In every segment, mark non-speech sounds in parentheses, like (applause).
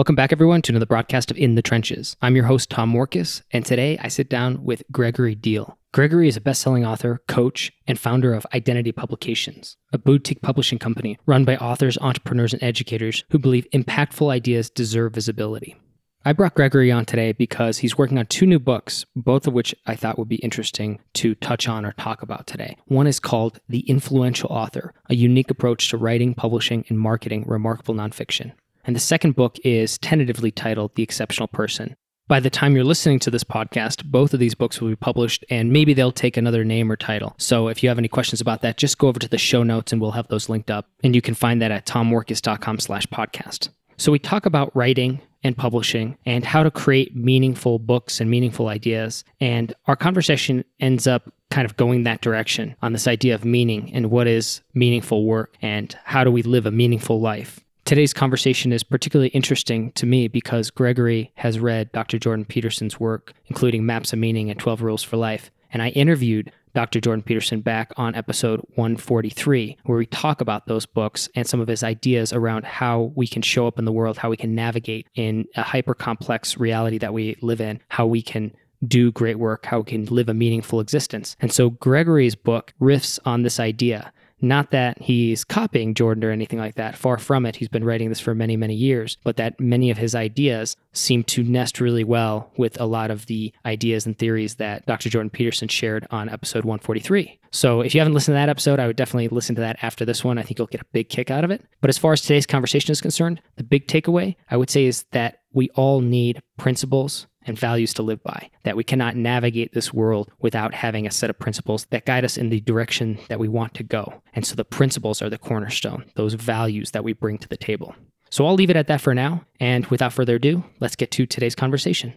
Welcome back, everyone, to another broadcast of In the Trenches. I'm your host, Tom Morkes, and today I sit down with Gregory Diehl. Gregory is a best selling author, coach, and founder of Identity Publications, a boutique publishing company run by authors, entrepreneurs, and educators who believe impactful ideas deserve visibility. I brought Gregory on today because he's working on two new books, both of which I thought would be interesting to touch on or talk about today. One is called The Influential Author, a unique approach to writing, publishing, and marketing remarkable nonfiction. And the second book is tentatively titled The Exceptional Person. By the time you're listening to this podcast, both of these books will be published and maybe they'll take another name or title. So if you have any questions about that, just go over to the show notes and we'll have those linked up. And you can find that at tommorkes.com slash podcast. So we talk about writing and publishing and how to create meaningful books and meaningful ideas. And our conversation ends up kind of going that direction on this idea of meaning and what is meaningful work and how do we live a meaningful life. Today's conversation is particularly interesting to me because Gregory has read Dr. Jordan Peterson's work, including Maps of Meaning and 12 Rules for Life. And I interviewed Dr. Jordan Peterson back on episode 143, where we talk about those books and some of his ideas around how we can show up in the world, how we can navigate in a hyper complex reality that we live in, how we can do great work, how we can live a meaningful existence. And so Gregory's book riffs on this idea not that he's copying Jordan or anything like that. Far from it. He's been writing this for many, many years, but that many of his ideas seem to nest really well with a lot of the ideas and theories that Dr. Jordan Peterson shared on episode 143. So if you haven't listened to that episode, I would definitely listen to that after this one. I think you'll get a big kick out of it. But as far as today's conversation is concerned, the big takeaway I would say is that we all need principles and values to live by, that we cannot navigate this world without having a set of principles that guide us in the direction that we want to go. And so the principles are the cornerstone, those values that we bring to the table. So I'll leave it at that for now. And without further ado, let's get to today's conversation.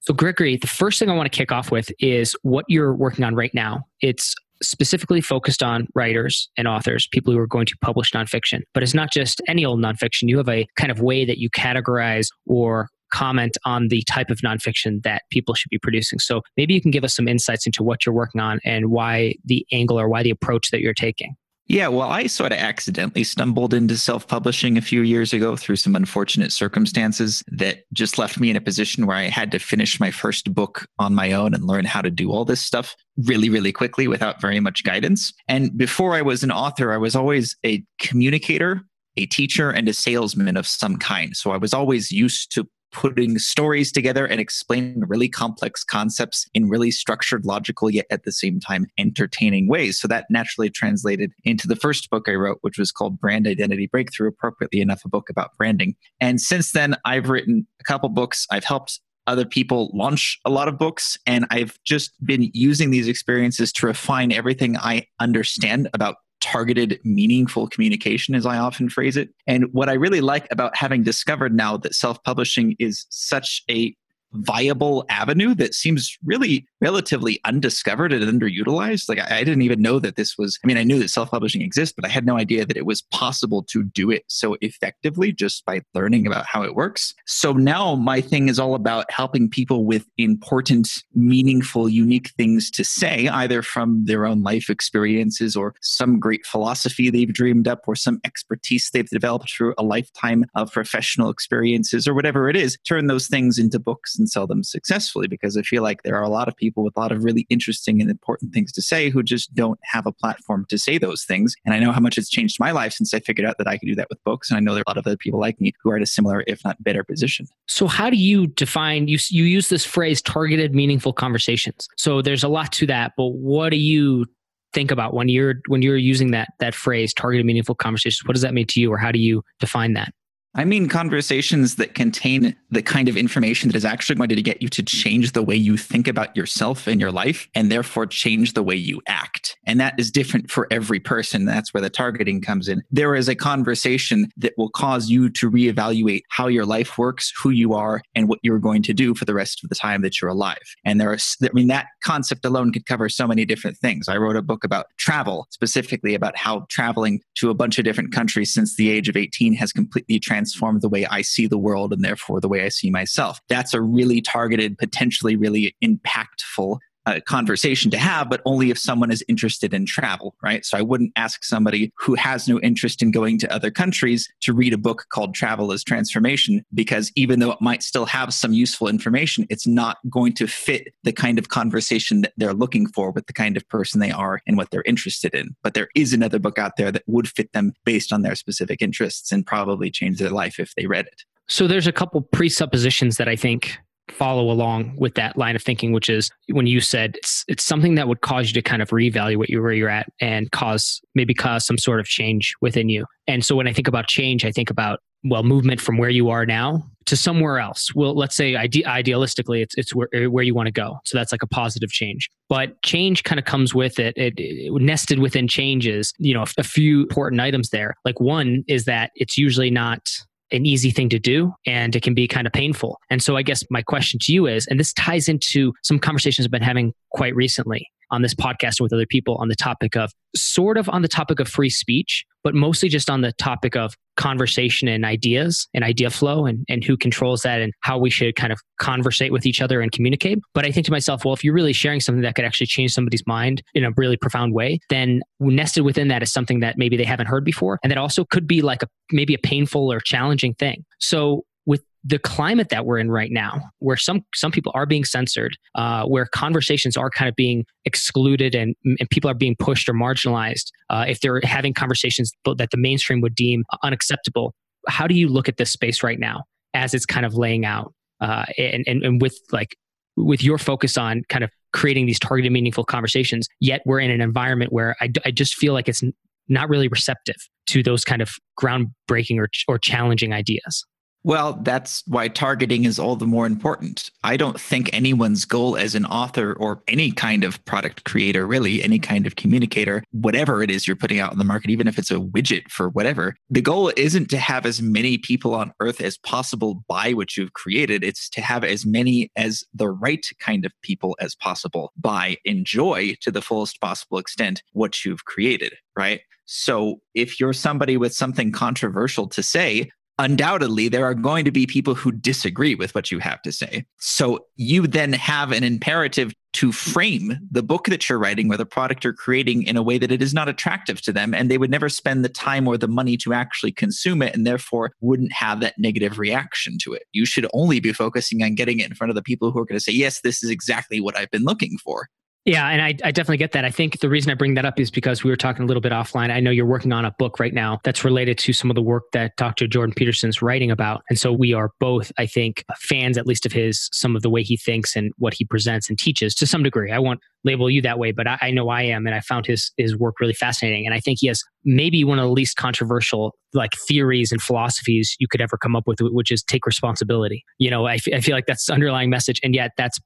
So, Gregory, the first thing I want to kick off with is what you're working on right now. It's specifically focused on writers and authors, people who are going to publish nonfiction. But it's not just any old nonfiction. You have a kind of way that you categorize or comment on the type of nonfiction that people should be producing. So maybe you can give us some insights into what you're working on and why the angle or why the approach that you're taking. Yeah, well, I sort of accidentally stumbled into self publishing a few years ago through some unfortunate circumstances that just left me in a position where I had to finish my first book on my own and learn how to do all this stuff really, really quickly without very much guidance. And before I was an author, I was always a communicator, a teacher, and a salesman of some kind. So I was always used to putting stories together and explaining really complex concepts in really structured, logical, yet at the same time entertaining ways. So that naturally translated into the first book I wrote, which was called Brand Identity Breakthrough, appropriately enough, a book about branding. And since then, I've written a couple books. I've helped other people launch a lot of books and i've just been using these experiences to refine everything i understand about targeted, meaningful communication, as I often phrase it. And what I really like about having discovered now that self publishing is such a viable avenue that seems really relatively undiscovered and underutilized. Like I, I didn't even know that this was, I mean, I knew that self publishing exists, but I had no idea that it was possible to do it so effectively just by learning about how it works. So now my thing is all about helping people with important, meaningful, unique things to say, either from their own life experiences or some great philosophy they've dreamed up or some expertise they've developed through a lifetime of professional experiences or whatever it is, turn those things into books and sell them successfully because I feel like there are a lot of people with a lot of really interesting and important things to say who just don't have a platform to say those things. And I know how much it's changed my life since I figured out that I could do that with books. And I know there are a lot of other people like me who are in a similar, if not better position. So how do you define you you use this phrase targeted meaningful conversations. So there's a lot to that, but what do you think about when you're when you're using that that phrase targeted meaningful conversations what does that mean to you or how do you define that I mean conversations that contain the kind of information that is actually going to get you to change the way you think about yourself and your life, and therefore change the way you act. And that is different for every person. That's where the targeting comes in. There is a conversation that will cause you to reevaluate how your life works, who you are, and what you're going to do for the rest of the time that you're alive. And there are, I mean, that concept alone could cover so many different things. I wrote a book about travel, specifically about how traveling to a bunch of different countries since the age of 18 has completely transformed transform the way I see the world and therefore the way I see myself. That's a really targeted, potentially really impactful a conversation to have, but only if someone is interested in travel, right? So I wouldn't ask somebody who has no interest in going to other countries to read a book called Travel as Transformation, because even though it might still have some useful information, it's not going to fit the kind of conversation that they're looking for with the kind of person they are and what they're interested in. But there is another book out there that would fit them based on their specific interests and probably change their life if they read it. So there's a couple presuppositions that I think follow along with that line of thinking, which is when you said it's it's something that would cause you to kind of reevaluate where you're at and cause maybe cause some sort of change within you. And so when I think about change, I think about well movement from where you are now to somewhere else. Well, let's say ide- idealistically, it's it's where where you want to go. So that's like a positive change. But change kind of comes with it. It, it nested within changes. You know, a few important items there. Like one is that it's usually not an easy thing to do and it can be kind of painful. And so I guess my question to you is, and this ties into some conversations I've been having quite recently on this podcast with other people on the topic of sort of on the topic of free speech, but mostly just on the topic of conversation and ideas and idea flow and, and who controls that and how we should kind of conversate with each other and communicate. But I think to myself, well, if you're really sharing something that could actually change somebody's mind in a really profound way, then nested within that is something that maybe they haven't heard before. And that also could be like a maybe a painful or challenging thing. So the climate that we're in right now, where some some people are being censored, uh, where conversations are kind of being excluded and, and people are being pushed or marginalized, uh, if they're having conversations that the mainstream would deem unacceptable, how do you look at this space right now as it's kind of laying out, uh, and, and and with like with your focus on kind of creating these targeted, meaningful conversations? Yet we're in an environment where I, I just feel like it's not really receptive to those kind of groundbreaking or, or challenging ideas. Well, that's why targeting is all the more important. I don't think anyone's goal as an author or any kind of product creator, really, any kind of communicator, whatever it is you're putting out in the market, even if it's a widget for whatever, the goal isn't to have as many people on earth as possible buy what you've created. It's to have as many as the right kind of people as possible buy, enjoy to the fullest possible extent what you've created, right? So if you're somebody with something controversial to say, undoubtedly there are going to be people who disagree with what you have to say. So you then have an imperative to frame the book that you're writing or the product you're creating in a way that it is not attractive to them and they would never spend the time or the money to actually consume it and therefore wouldn't have that negative reaction to it. You should only be focusing on getting it in front of the people who are going to say, "Yes, this is exactly what I've been looking for." Yeah, and I, I, definitely get that. I think the reason I bring that up is because we were talking a little bit offline. I know you're working on a book right now that's related to some of the work that Dr. Jordan Peterson's writing about. And so we are both, I think, fans, at least of his, some of the way he thinks and what he presents and teaches to some degree. I won't label you that way, but I, I know I am. And I found his, his work really fascinating. And I think he has maybe one of the least controversial like theories and philosophies you could ever come up with, which is take responsibility. You know, I, f- I feel like that's the underlying message. And yet that's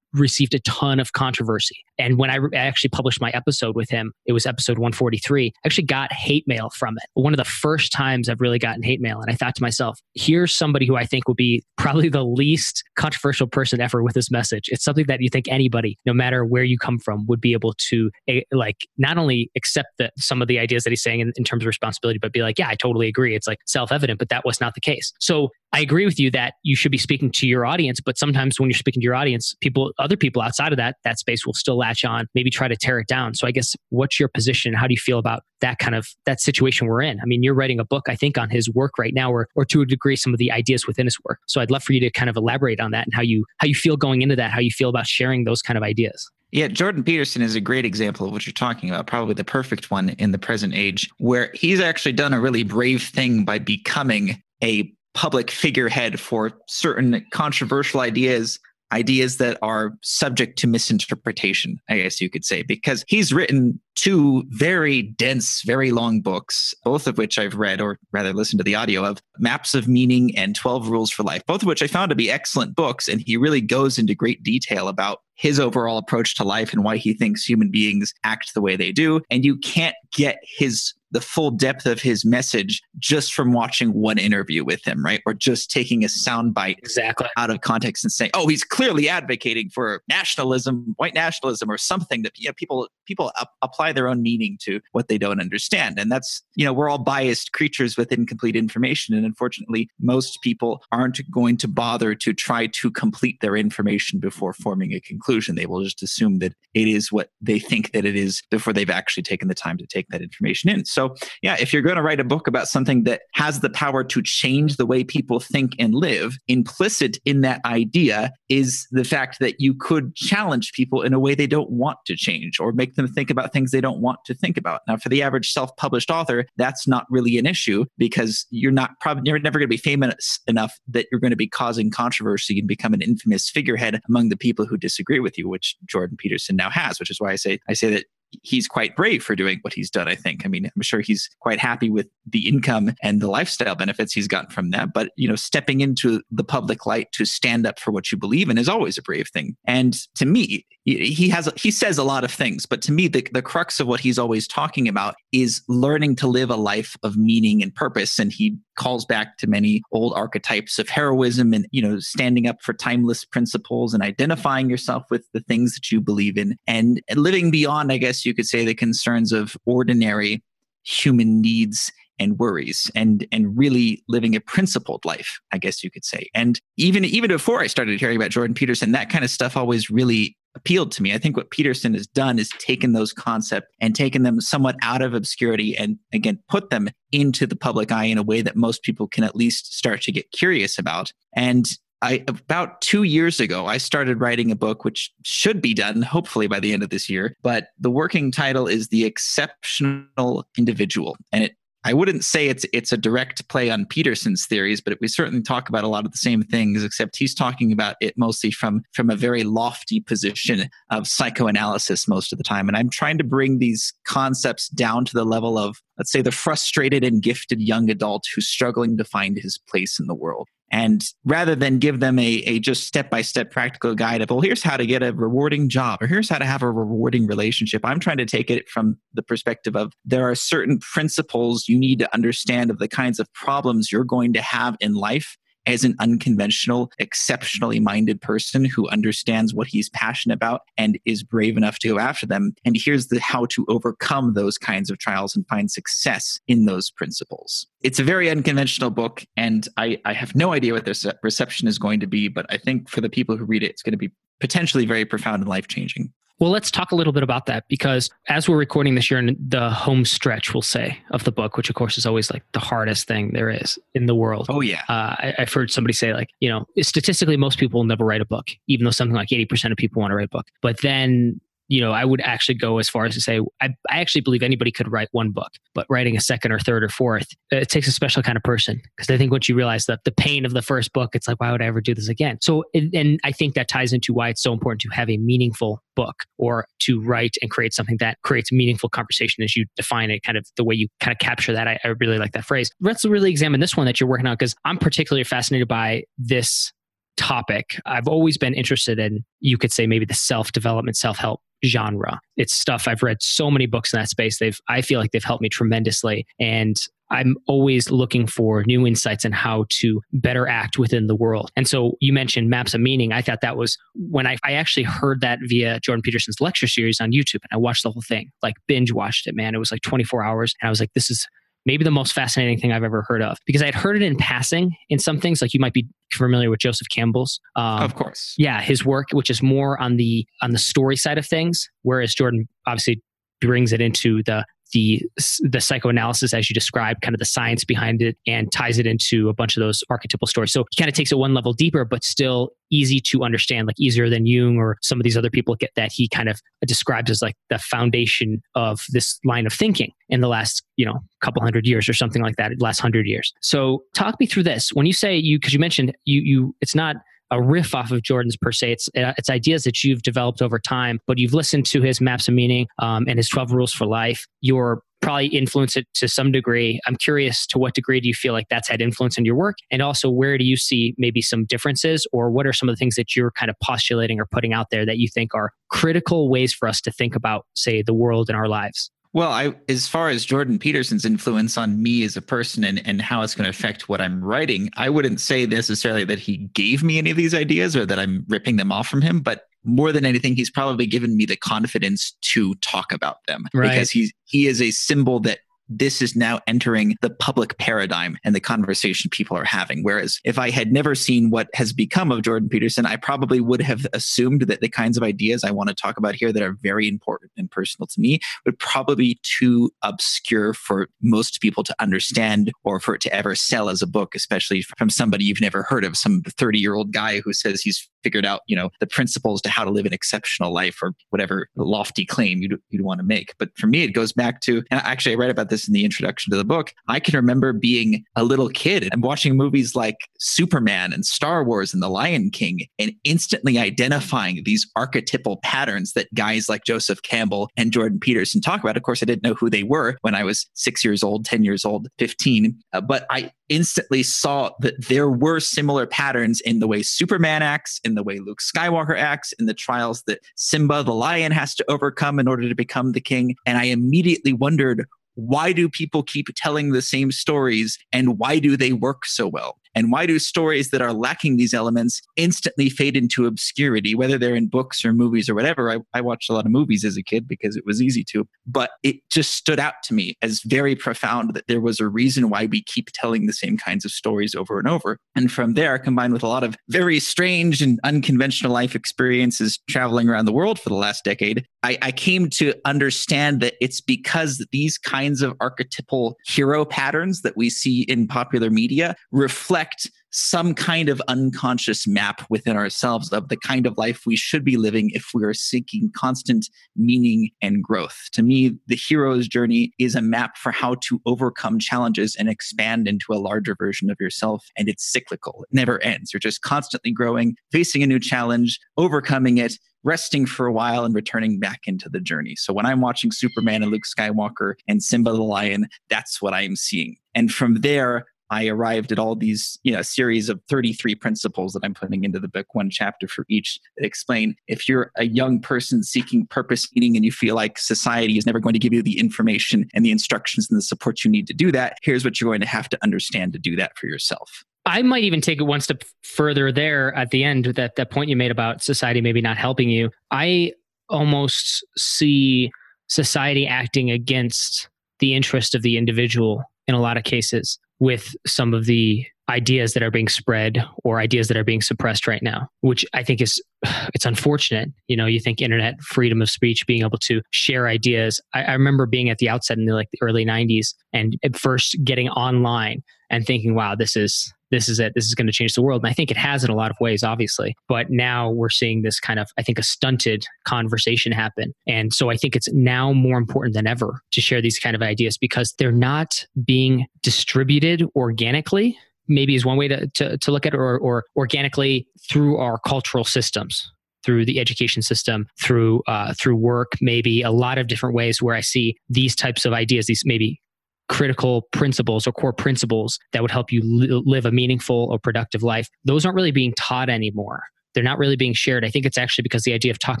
received a ton of controversy. And when I, re- I, actually published my episode with him, it was episode 143, I actually got hate mail from it. One of the first times I've really gotten hate mail. And I thought to myself, here's somebody who I think will be probably the least controversial person ever with this message. It's something that you think anybody, no matter where you come from, would be able to like not only accept that some of the ideas that he's saying in, in terms of responsibility, but be like, yeah, I totally agree. It's like self evident, but that was not the case. So I agree with you that you should be speaking to your audience, but sometimes when you're speaking to your audience, people, other people outside of that, that space will still latch on, maybe try to tear it down. So I guess what's your position? How do you feel about that kind of that situation we're in? I mean, you're writing a book, I think, on his work right now, or or to a degree, some of the ideas within his work. So I'd love for you to kind of elaborate on that and how you how you feel going into that, how you feel about sharing those kind of ideas. Yeah, Jordan Peterson is a great example of what you're talking about, probably the perfect one in the present age, where he's actually done a really brave thing by becoming a public figurehead for certain controversial ideas ideas that are subject to misinterpretation, I guess you could say, because he's written two very dense, very long books, both of which I've read or rather listened to the audio of Maps of Meaning and 12 Rules for Life, both of which I found to be excellent books. And he really goes into great detail about his overall approach to life and why he thinks human beings act the way they do. And you can't get his the full depth of his message just from watching one interview with him, right? Or just taking a soundbite exactly out of context and saying, "Oh, he's clearly advocating for nationalism, white nationalism, or something that you know people people up, apply their own meaning to what they don't understand." And that's you know we're all biased creatures with incomplete information, and unfortunately, most people aren't going to bother to try to complete their information before forming a conclusion. They will just assume that it is what they think that it is before they've actually taken the time to take that information in. So, yeah, if you're going to write a book about something that has the power to change the way people think and live, implicit in that idea is the fact that you could challenge people in a way they don't want to change or make them think about things they don't want to think about. Now, for the average self published author, that's not really an issue because you're not probably you're never going to be famous enough that you're going to be causing controversy and become an infamous figurehead among the people who disagree with you, which Jordan Peterson now has, which is why I say I say that he's quite brave for doing what he's done, I think. I mean, I'm sure he's quite happy with the income and the lifestyle benefits he's gotten from that. But, you know, stepping into the public light to stand up for what you believe in is always a brave thing. And to me, he has he says a lot of things, but to me, the, the crux of what he's always talking about is learning to live a life of meaning and purpose. And he calls back to many old archetypes of heroism and, you know, standing up for timeless principles and identifying yourself with the things that you believe in and living beyond, I guess you could say, the concerns of ordinary human needs and worries and and really living a principled life i guess you could say and even even before i started hearing about jordan peterson that kind of stuff always really appealed to me i think what peterson has done is taken those concepts and taken them somewhat out of obscurity and again put them into the public eye in a way that most people can at least start to get curious about and I about two years ago, I started writing a book which should be done hopefully by the end of this year. But the working title is The Exceptional Individual. And it I wouldn't say it's it's a direct play on Peterson's theories, but we certainly talk about a lot of the same things, except he's talking about it mostly from from a very lofty position of psychoanalysis most of the time. And I'm trying to bring these concepts down to the level of, let's say, the frustrated and gifted young adult who's struggling to find his place in the world. And rather than give them a, a just step by step practical guide of, well, here's how to get a rewarding job or here's how to have a rewarding relationship, I'm trying to take it from the perspective of there are certain principles you need to understand of the kinds of problems you're going to have in life as an unconventional, exceptionally minded person who understands what he's passionate about and is brave enough to go after them. And here's the how to overcome those kinds of trials and find success in those principles. It's a very unconventional book, and I, I have no idea what the reception is going to be, but I think for the people who read it, it's going to be potentially very profound and life changing. Well, let's talk a little bit about that because as we're recording this year in the home stretch, we'll say, of the book, which of course is always like the hardest thing there is in the world. Oh, yeah. Uh, I, have heard somebody say, like, you know, statistically, most people will never write a book, even though something like 80% of people want to write a book. But then you know, I would actually go as far as to say, I, I actually believe anybody could write one book, but writing a second or third or fourth, uh, it takes a special kind of person. Because I think once you realize that the pain of the first book, it's like, why would I ever do this again? So, and I think that ties into why it's so important to have a meaningful book or to write and create something that creates meaningful conversation as you define it, kind of the way you kind of capture that. I, I really like that phrase. Let's really examine this one that you're working on because I'm particularly fascinated by this topic. I've always been interested in, you could say, maybe the self development, self help genre. It's stuff I've read so many books in that space. They've I feel like they've helped me tremendously and I'm always looking for new insights on how to better act within the world. And so you mentioned maps of meaning. I thought that was when I, I actually heard that via Jordan Peterson's lecture series on YouTube and I watched the whole thing, like binge watched it, man. It was like 24 hours. And I was like, this is maybe the most fascinating thing I've ever heard of because I had heard it in passing in some things. Like you might be familiar with Joseph Campbell's, um, of course, yeah, his work, which is more on the on the story side of things, whereas Jordan obviously brings it into the the the psychoanalysis as you described, kind of the science behind it, and ties it into a bunch of those archetypal stories. So he kind of takes it one level deeper, but still easy to understand, like easier than Jung or some of these other people get that he kind of describes as like the foundation of this line of thinking in the last, you know, couple hundred years or something like that, last hundred years. So talk me through this. When you say you, because you mentioned you, you, it's not a riff off of Jordan's per se. It's uh, it's ideas that you've developed over time, but you've listened to his maps of meaning um, and his twelve rules for life. You're probably influence it to some degree. I'm curious to what degree do you feel like that's had influence in your work? And also, where do you see maybe some differences, or what are some of the things that you're kind of postulating or putting out there that you think are critical ways for us to think about, say, the world and our lives? Well, I as far as Jordan Peterson's influence on me as a person and, and how it's going to affect what I'm writing, I wouldn't say necessarily that he gave me any of these ideas or that I'm ripping them off from him, but more than anything, he's probably given me the confidence to talk about them right. because he's he is a symbol that this is now entering the public paradigm and the conversation people are having. Whereas if I had never seen what has become of Jordan Peterson, I probably would have assumed that the kinds of ideas I want to talk about here that are very important and personal to me would probably be too obscure for most people to understand or for it to ever sell as a book, especially from somebody you've never heard of, some 30 year old guy who says he's figured out, you know, the principles to how to live an exceptional life or whatever lofty claim you'd, you'd want to make. But for me, it goes back to, and actually, I read about this in the introduction to the book. I can remember being a little kid and watching movies like Superman and Star Wars and The Lion King and instantly identifying these archetypal patterns that guys like Joseph Campbell and Jordan Peterson talk about. Of course, I didn't know who they were when I was six years old, 10 years old, 15, uh, but I instantly saw that there were similar patterns in the way Superman acts, in the way Luke Skywalker acts, in the trials that Simba the lion has to overcome in order to become the king. And I immediately wondered why do people keep telling the same stories and why do they work so well? And why do stories that are lacking these elements instantly fade into obscurity, whether they're in books or movies or whatever? I, I, watched a lot of movies as a kid because it was easy to, but it just stood out to me as very profound that there was a reason why we keep telling the same kinds of stories over and over. And from there, combined with a lot of very strange and unconventional life experiences traveling around the world for the last decade, I, I came to understand that it's because these kinds of archetypal hero patterns that we see in popular media reflect some kind of unconscious map within ourselves of the kind of life we should be living if we are seeking constant meaning and growth. To me, the hero's journey is a map for how to overcome challenges and expand into a larger version of yourself. And it's cyclical, it never ends. You're just constantly growing, facing a new challenge, overcoming it, resting for a while and returning back into the journey. So when I'm watching Superman and Luke Skywalker and Simba the Lion, that's what I'm seeing. And from there, I arrived at all these, you know, series of 33 principles that I'm putting into the book, one chapter for each that explain if you're a young person seeking purpose, meaning, and you feel like society is never going to give you the information and the instructions and the support you need to do that, here's what you're going to have to understand to do that for yourself. I might even take it one step further there at the end with that, that point you made about society maybe not helping you. I almost see society acting against the interest of the individual in a lot of cases with some of the ideas that are being spread or ideas that are being suppressed right now which i think is (sighs) it's unfortunate. You know you think internet freedom of speech being able to share ideas. I, I remember being at the outset in the like the early 90s and at first getting online and thinking wow this is this is it. This is going to change the world. And I think it has in a lot of ways, obviously. But now we're seeing this kind of, I think, a stunted conversation happen. And so I think it's now more important than ever to share these kind of ideas because they're not being distributed organically. Maybe is one way to, to, to look at it, or, or organically through our cultural systems through the education system, through uh, through work, maybe a lot of different ways where I see these types of ideas, these maybe critical principles or core principles that would help you li- live a meaningful or productive life, those aren't really being taught anymore. They're not really being shared. I think it's actually because the idea of talking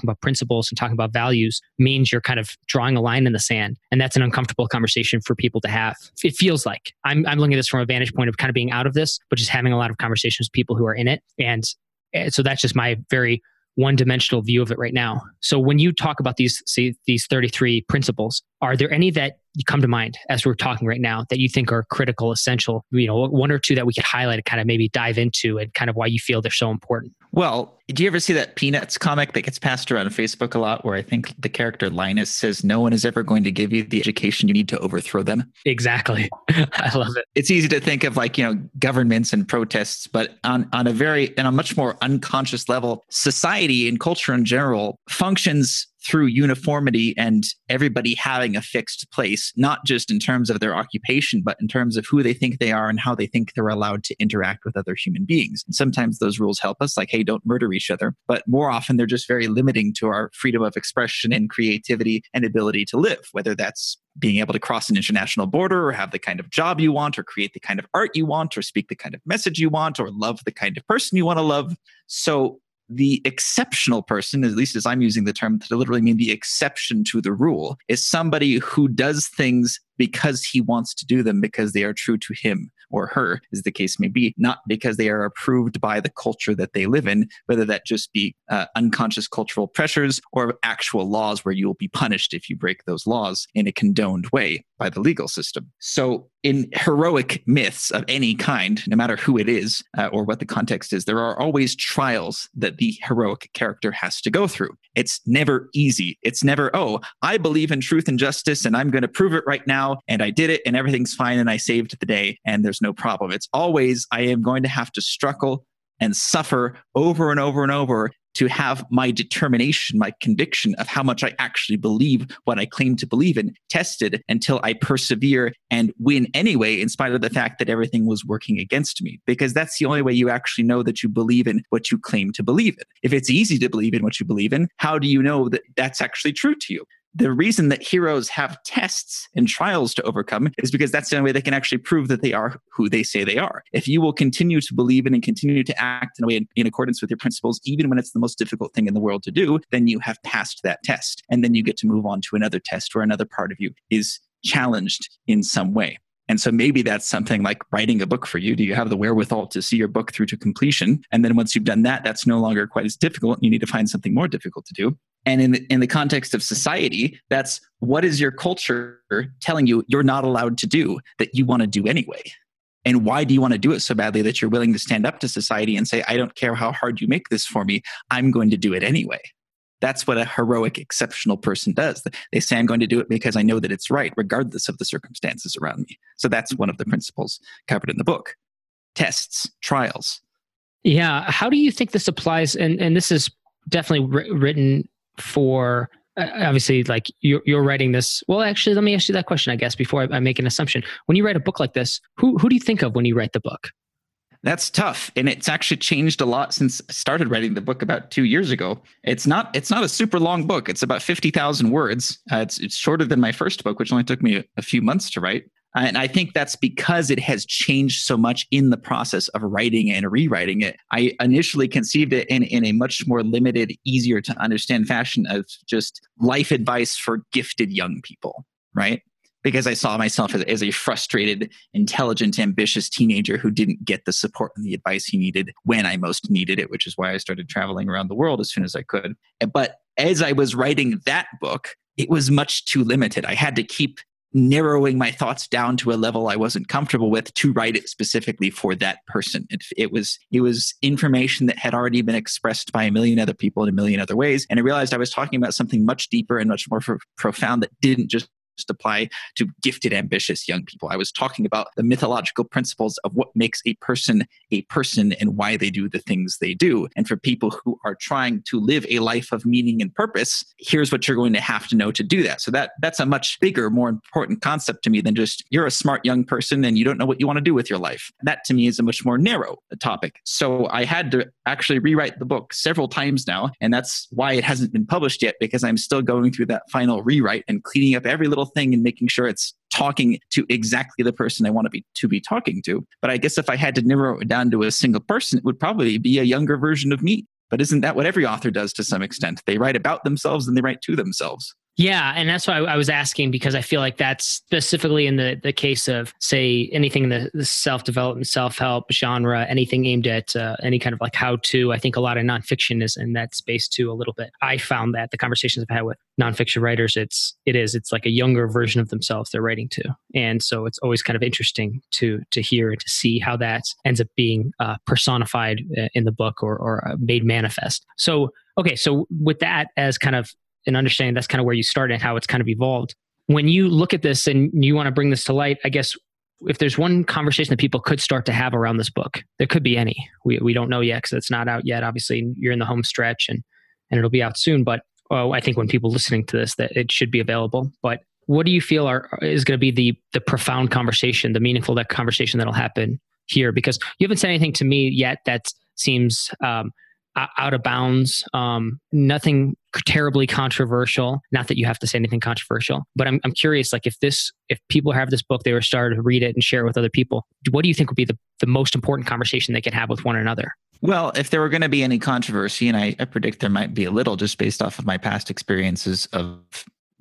about principles and talking about values means you're kind of drawing a line in the sand. And that's an uncomfortable conversation for people to have. It feels like I'm, I'm looking at this from a vantage point of kind of being out of this, but just having a lot of conversations with people who are in it. And so that's just my very one dimensional view of it right now. So when you talk about these see, these 33 principles, are there any that come to mind as we're talking right now that you think are critical, essential? You know, one or two that we could highlight and kind of maybe dive into and kind of why you feel they're so important. Well, do you ever see that Peanuts comic that gets passed around Facebook a lot where I think the character Linus says, No one is ever going to give you the education you need to overthrow them? Exactly. (laughs) I love it. It's easy to think of like, you know, governments and protests, but on, on a very, on a much more unconscious level, society and culture in general functions through uniformity and everybody having a fixed place, not just in terms of their occupation, but in terms of who they think they are and how they think they're allowed to interact with other human beings. And sometimes those rules help us, like, hey, don't murder each other. But more often, they're just very limiting to our freedom of expression and creativity and ability to live, whether that's being able to cross an international border or have the kind of job you want or create the kind of art you want or speak the kind of message you want or love the kind of person you want to love. So the exceptional person, at least as I'm using the term to literally mean the exception to the rule, is somebody who does things because he wants to do them because they are true to him or her, as the case may be, not because they are approved by the culture that they live in, whether that just be uh, unconscious cultural pressures or actual laws where you will be punished if you break those laws in a condoned way by the legal system. So, in heroic myths of any kind, no matter who it is uh, or what the context is, there are always trials that the heroic character has to go through. It's never easy. It's never, oh, I believe in truth and justice and I'm going to prove it right now. And I did it and everything's fine and I saved the day and there's no problem. It's always, I am going to have to struggle and suffer over and over and over to have my determination, my conviction of how much I actually believe what I claim to believe in tested until I persevere and win anyway, in spite of the fact that everything was working against me. Because that's the only way you actually know that you believe in what you claim to believe in. If it's easy to believe in what you believe in, how do you know that that's actually true to you? The reason that heroes have tests and trials to overcome is because that's the only way they can actually prove that they are who they say they are. If you will continue to believe in and continue to act in a way in, in, accordance with your principles, even when it's the most difficult thing in the world to do, then you have passed that test. And then you get to move on to another test where another part of you is challenged in some way. And so maybe that's something like writing a book for you. Do you have the wherewithal to see your book through to completion? And then once you've done that, that's no longer quite as difficult. You need to find something more difficult to do. And in the, in the context of society, that's what is your culture telling you you're not allowed to do that you want to do anyway? And why do you want to do it so badly that you're willing to stand up to society and say, I don't care how hard you make this for me, I'm going to do it anyway? That's what a heroic, exceptional person does. They say, I'm going to do it because I know that it's right, regardless of the circumstances around me. So that's one of the principles covered in the book. Tests, trials. Yeah. How do you think this applies? And, and this is definitely written for uh, obviously like you're, you're writing this. Well actually let me ask you that question i guess before I, I, make an assumption. When you write a book like this who, who do you think of when you write the book? That's tough and it's actually changed a lot since i started writing the book about two years ago. It's not it's not a super long book. It's about 50000 words. Uh, it's, it's shorter than my first book which only took me a, a few months to write Uh, and I think that's because it has changed so much in the process of writing and rewriting it. I initially conceived it in, in a much more limited, easier to understand fashion of just life advice for gifted young people, right? Because I saw myself as, as a frustrated, intelligent, ambitious teenager who didn't get the support and the advice he needed when I most needed it, which is why I started traveling around the world as soon as I could. But as I was writing that book, it was much too limited. I had to keep narrowing my thoughts down to a level I wasn't comfortable with to write it specifically for that person. It, it, was it was information that had already been expressed by a million other people in a million other ways, and I realized I was talking about something much deeper and much more profound that didn't just apply to gifted, ambitious young people. I was talking about the mythological principles of what makes a person a person and why they do the things they do. And for people who are trying to live a life of meaning and purpose, here's what you're going to have to know to do that. So that that's a much bigger, more important concept to me than just you're a smart young person and you don't know what you want to do with your life. That to me is a much more narrow topic. So I had to actually rewrite the book several times now, and that's why it hasn't been published yet because I'm still going through that final rewrite and cleaning up every little thing and making sure it's talking to exactly the person I want to be to be talking to. But I guess if I had to narrow it down to a single person, it would probably be a younger version of me. But isn't that what every author does to some extent? They write about themselves and they write to themselves. Yeah, and that's why I was asking because I feel like that's specifically in the the case of say anything in the, the self development, self help genre, anything aimed at uh, any kind of like how to. I think a lot of nonfiction is in that space too a little bit. I found that the conversations I've had with nonfiction writers, it's it is it's like a younger version of themselves they're writing to, and so it's always kind of interesting to to hear and to see how that ends up being uh, personified uh, in the book or or uh, made manifest. So okay, so with that as kind of and understanding that's kind of where you started and how it's kind of evolved. When you look at this and you want to bring this to light, I guess if there's one conversation that people could start to have around this book, there could be any. We, we don't know yet because it's not out yet. Obviously, you're in the home stretch and, and it'll be out soon. But oh, I think when people listening to this, that it should be available. But what do you feel are is going to be the the profound conversation, the meaningful that conversation that'll happen here? Because you haven't said anything to me yet that seems um, out of bounds, um, nothing terribly controversial. Not that you have to say anything controversial, but I'm, I'm curious, like if this, if people have this book, they were started to read it and share it with other people. What do you think would be the, the most important conversation they can have with one another? Well, if there were going to be any controversy, and I, I predict there might be a little just based off of my past experiences of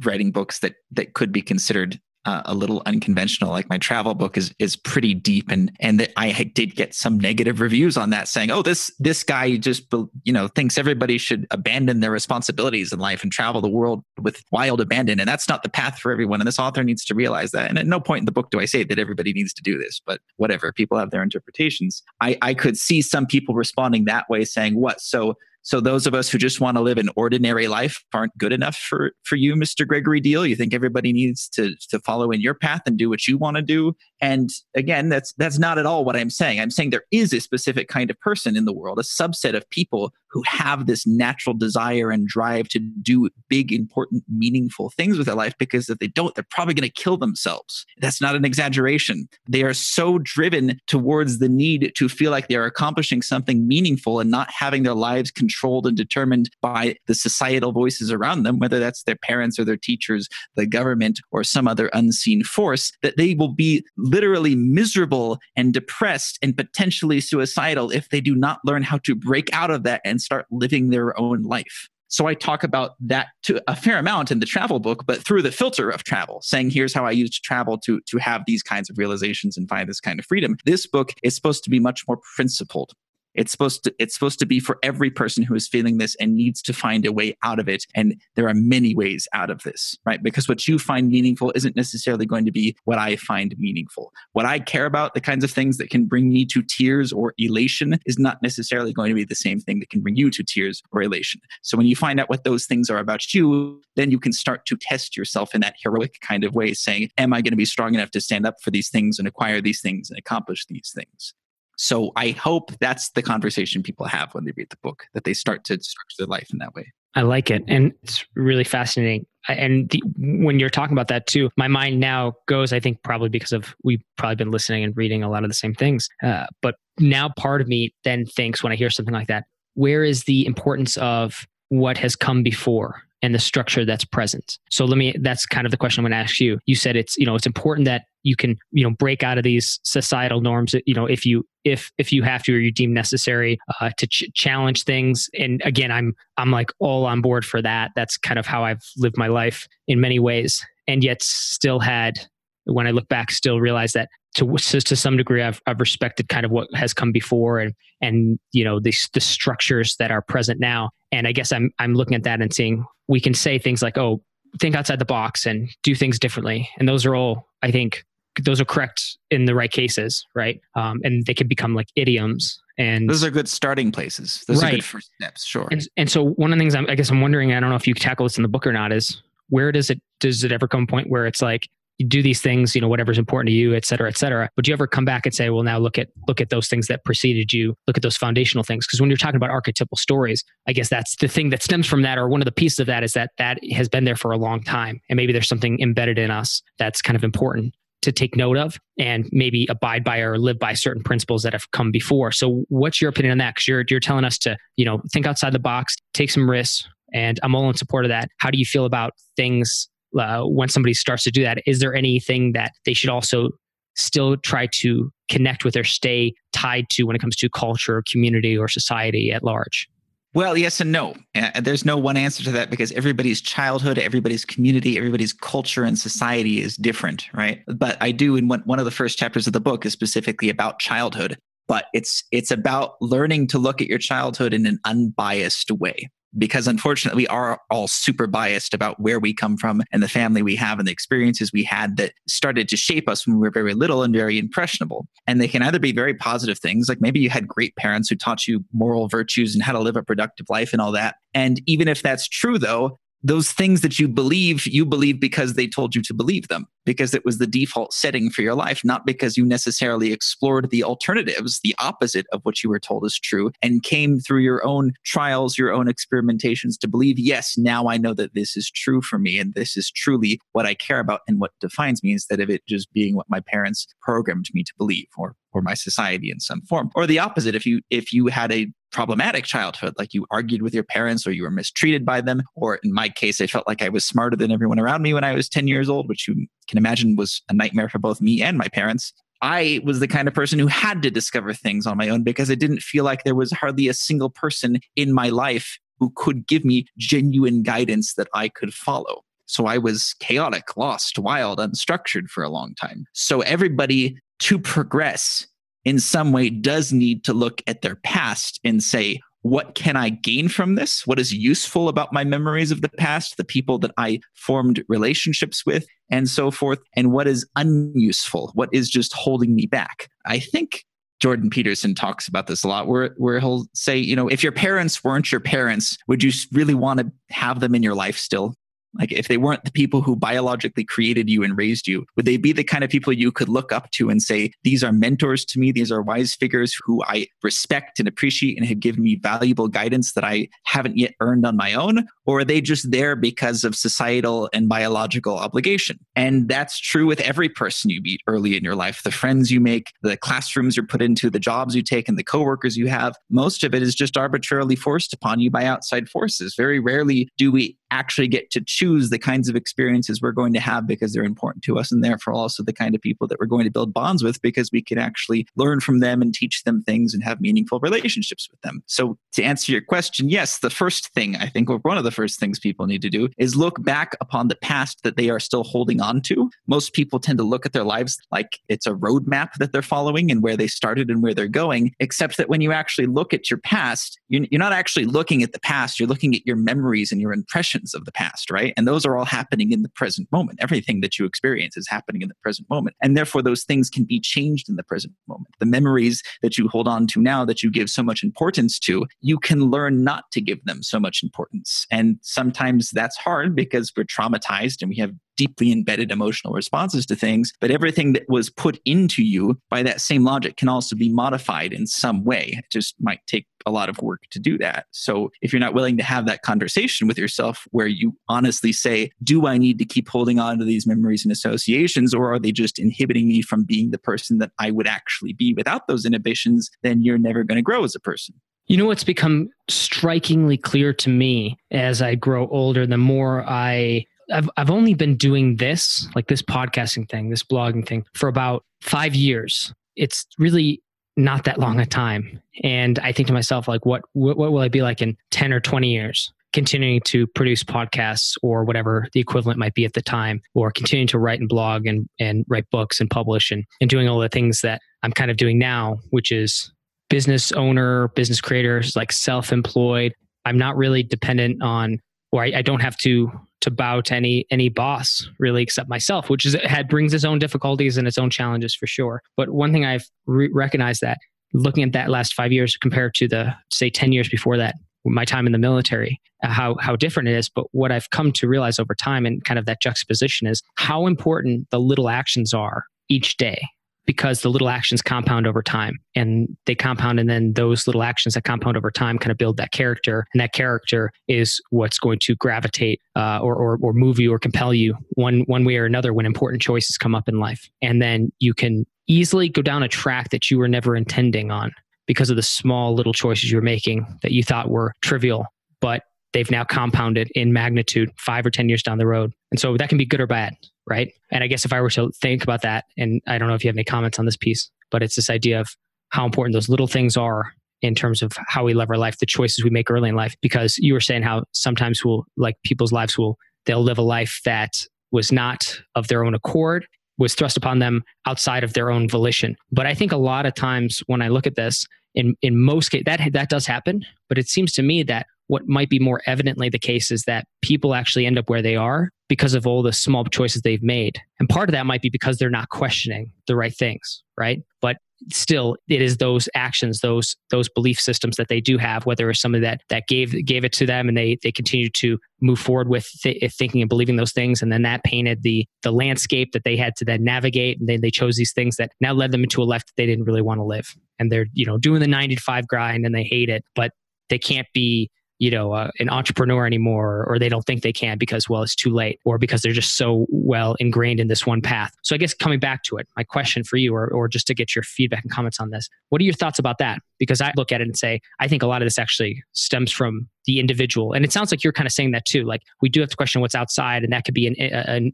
writing books that that could be considered uh, a little unconventional. Like my travel book is is pretty deep, and and that I did get some negative reviews on that, saying, "Oh, this this guy just you know thinks everybody should abandon their responsibilities in life and travel the world with wild abandon, and that's not the path for everyone." And this author needs to realize that. And at no point in the book do I say that everybody needs to do this, but whatever, people have their interpretations. I I could see some people responding that way, saying, "What so." So those of us who just want to live an ordinary life aren't good enough for for you, Mr. Gregory Diehl. You think everybody needs to to follow in your path and do what you want to do. And again, that's that's not at all what I'm saying. I'm saying there is a specific kind of person in the world, a subset of people who have this natural desire and drive to do big, important, meaningful things with their life because if they don't, they're probably going to kill themselves. That's not an exaggeration. They are so driven towards the need to feel like they are accomplishing something meaningful and not having their lives controlled and determined by the societal voices around them, whether that's their parents or their teachers, the government, or some other unseen force, that they will be literally miserable and depressed and potentially suicidal if they do not learn how to break out of that and start living their own life. So I talk about that to a fair amount in the travel book, but through the filter of travel, saying here's how I used travel to to have these kinds of realizations and find this kind of freedom. This book is supposed to be much more principled. It's supposed to it's supposed to be for every person who is feeling this and needs to find a way out of it. And there are many ways out of this, right? Because what you find meaningful isn't necessarily going to be what I find meaningful. What I care about, the kinds of things that can bring me to tears or elation, is not necessarily going to be the same thing that can bring you to tears or elation. So when you find out what those things are about you, then you can start to test yourself in that heroic kind of way, saying, Am I going to be strong enough to stand up for these things and acquire these things and accomplish these things? So I hope that's the conversation people have when they read the book, that they start to structure their life in that way. I like it. And it's really fascinating. And the, when you're talking about that too, my mind now goes, I think probably because of we've probably been listening and reading a lot of the same things. Uh, but now part of me then thinks when I hear something like that, where is the importance of what has come before? and the structure that's present. So let me that's kind of the question I'm going to ask you. You said it's you know it's important that you can you know break out of these societal norms you know if you if if you have to or you deem necessary uh, to ch- challenge things. And again i'm i'm like all on board for that. That's kind of how i've lived my life in many ways and yet still had when i look back still realize that to to some degree I've, I've respected kind of what has come before and and you know the the structures that are present now. And i guess i'm i'm looking at that and seeing we can say things like oh think outside the box and do things differently. And those are all i think those are correct in the right cases, right? Um, and they can become like idioms. And those are good starting places. Those right. are good first steps, sure. And, and so one of the things I'm, I guess I'm wondering, I don't know if you tackle this in the book or not, is where does it does it ever come a point where it's like you do these things, you know, whatever's important to you, et cetera, et cetera. But do you ever come back and say, well, now look at look at those things that preceded you, look at those foundational things. Because when you're talking about archetypal stories, I guess that's the thing that stems from that, or one of the pieces of that is that that has been there for a long time. And maybe there's something embedded in us that's kind of important to take note of and maybe abide by or live by certain principles that have come before. So, what's your opinion on that? Because you're you're telling us to you know think outside the box, take some risks, and I'm all in support of that. How do you feel about things uh, when somebody starts to do that? Is there anything that they should also still try to connect with or stay tied to when it comes to culture, community, or society at large? Well, yes and no. There's no one answer to that because everybody's childhood, everybody's community, everybody's culture and society is different, right? But I do in one of the first chapters of the book is specifically about childhood, but it's it's about learning to look at your childhood in an unbiased way because unfortunately we are all super biased about where we come from and the family we have and the experiences we had that started to shape us when we were very little and very impressionable. And they can either be very positive things, like maybe you had great parents who taught you moral virtues and how to live a productive life and all that. And even if that's true, though, those things that you believe, you believe because they told you to believe them, because it was the default setting for your life, not because you necessarily explored the alternatives, the opposite of what you were told is true, and came through your own trials, your own experimentations to believe, yes, now I know that this is true for me and this is truly what I care about and what defines me instead of it just being what my parents programmed me to believe or or my society in some form or the opposite if you if you had a problematic childhood, like you argued with your parents or you were mistreated by them. Or in my case, I felt like I was smarter than everyone around me when I was 10 years old, which you can imagine was a nightmare for both me and my parents. I was the kind of person who had to discover things on my own because I didn't feel like there was hardly a single person in my life who could give me genuine guidance that I could follow. So I was chaotic, lost, wild, unstructured for a long time. So everybody to progress in some way does need to look at their past and say, what can I gain from this? What is useful about my memories of the past, the people that I formed relationships with, and so forth? And what is unuseful? What is just holding me back? I think Jordan Peterson talks about this a lot, where, where he'll say, you know, if your parents weren't your parents, would you really want to have them in your life still? Like, if they weren't the people who biologically created you and raised you, would they be the kind of people you could look up to and say, These are mentors to me, these are wise figures who I respect and appreciate and have given me valuable guidance that I haven't yet earned on my own? Or are they just there because of societal and biological obligation? And that's true with every person you meet early in your life the friends you make, the classrooms you're put into, the jobs you take, and the coworkers you have. Most of it is just arbitrarily forced upon you by outside forces. Very rarely do we actually get to choose the kinds of experiences we're going to have because they're important to us and therefore also the kind of people that we're going to build bonds with because we can actually learn from them and teach them things and have meaningful relationships with them. So to answer your question, yes, the first thing I think or one of the first things people need to do is look back upon the past that they are still holding on to. Most people tend to look at their lives like it's a roadmap that they're following and where they started and where they're going, except that when you actually look at your past, you're not actually looking at the past, you're looking at your memories and your impressions of the past, right? And those are all happening in the present moment. Everything that you experience is happening in the present moment. And therefore, those things can be changed in the present moment. The memories that you hold on to now that you give so much importance to, you can learn not to give them so much importance. And sometimes that's hard because we're traumatized and we have deeply embedded emotional responses to things, but everything that was put into you by that same logic can also be modified in some way. It just might take a lot of work to do that. So if you're not willing to have that conversation with yourself where you honestly say, do I need to keep holding on to these memories and associations, or are they just inhibiting me from being the person that I would actually be without those inhibitions? Then you're never going to grow as a person. You know what's become strikingly clear to me as I grow older, the more I I've I've only been doing this, like this podcasting thing, this blogging thing for about 5 years. It's really not that long a time. And I think to myself like what what, what will I be like in 10 or 20 years? continuing to produce podcasts or whatever the equivalent might be at the time, or continuing to write and blog and, and write books and publish and, and doing all the things that I'm kind of doing now, which is business owner, business creators, like self employed. I'm not really dependent on, or I, I, don't have to to bow to any any boss really except myself, which is had brings its own difficulties and its own challenges for sure. But one thing I've re- recognized that looking at that last five years compared to the say ten years before that, my time in the military, uh, how how different it is. But what I've come to realize over time and kind of that juxtaposition is how important the little actions are each day because the little actions compound over time and they compound and then those little actions that compound over time kind of build that character and that character is what's going to gravitate uh, or, or, or move you or compel you one one way or another when important choices come up in life. And then you can easily go down a track that you were never intending on because of the small little choices you were making that you thought were trivial but they've now compounded in magnitude five or 10 years down the road. And so that can be good or bad, right? And I guess if I were to think about that, and I don't know if you have any comments on this piece, but it's this idea of how important those little things are in terms of how we live our life, the choices we make early in life. Because you were saying how sometimes we'll, like people's lives will, they'll live a life that was not of their own accord, was thrust upon them outside of their own volition. But I think a lot of times when I look at this, in in most cases that that does happen, but it seems to me that what might be more evidently the case is that people actually end up where they are because of all the small choices they've made. And part of that might be because they're not questioning the right things, right? But still it is those actions those those belief systems that they do have whether it's somebody that that gave gave it to them and they they continue to move forward with th- thinking and believing those things and then that painted the the landscape that they had to then navigate and then they chose these things that now led them into a life that they didn't really want to live and they're you know doing the 95 grind and they hate it but they can't be you know uh, an entrepreneur anymore or they don't think they can because well it's too late or because they're just so well ingrained in this one path. So i guess coming back to it my question for you or, or just to get your feedback and comments on this what are your thoughts about that? Because i look at it and say i think a lot of this actually stems from the individual. And it sounds like you're kind of saying that too like we do have to question what's outside and that could be an,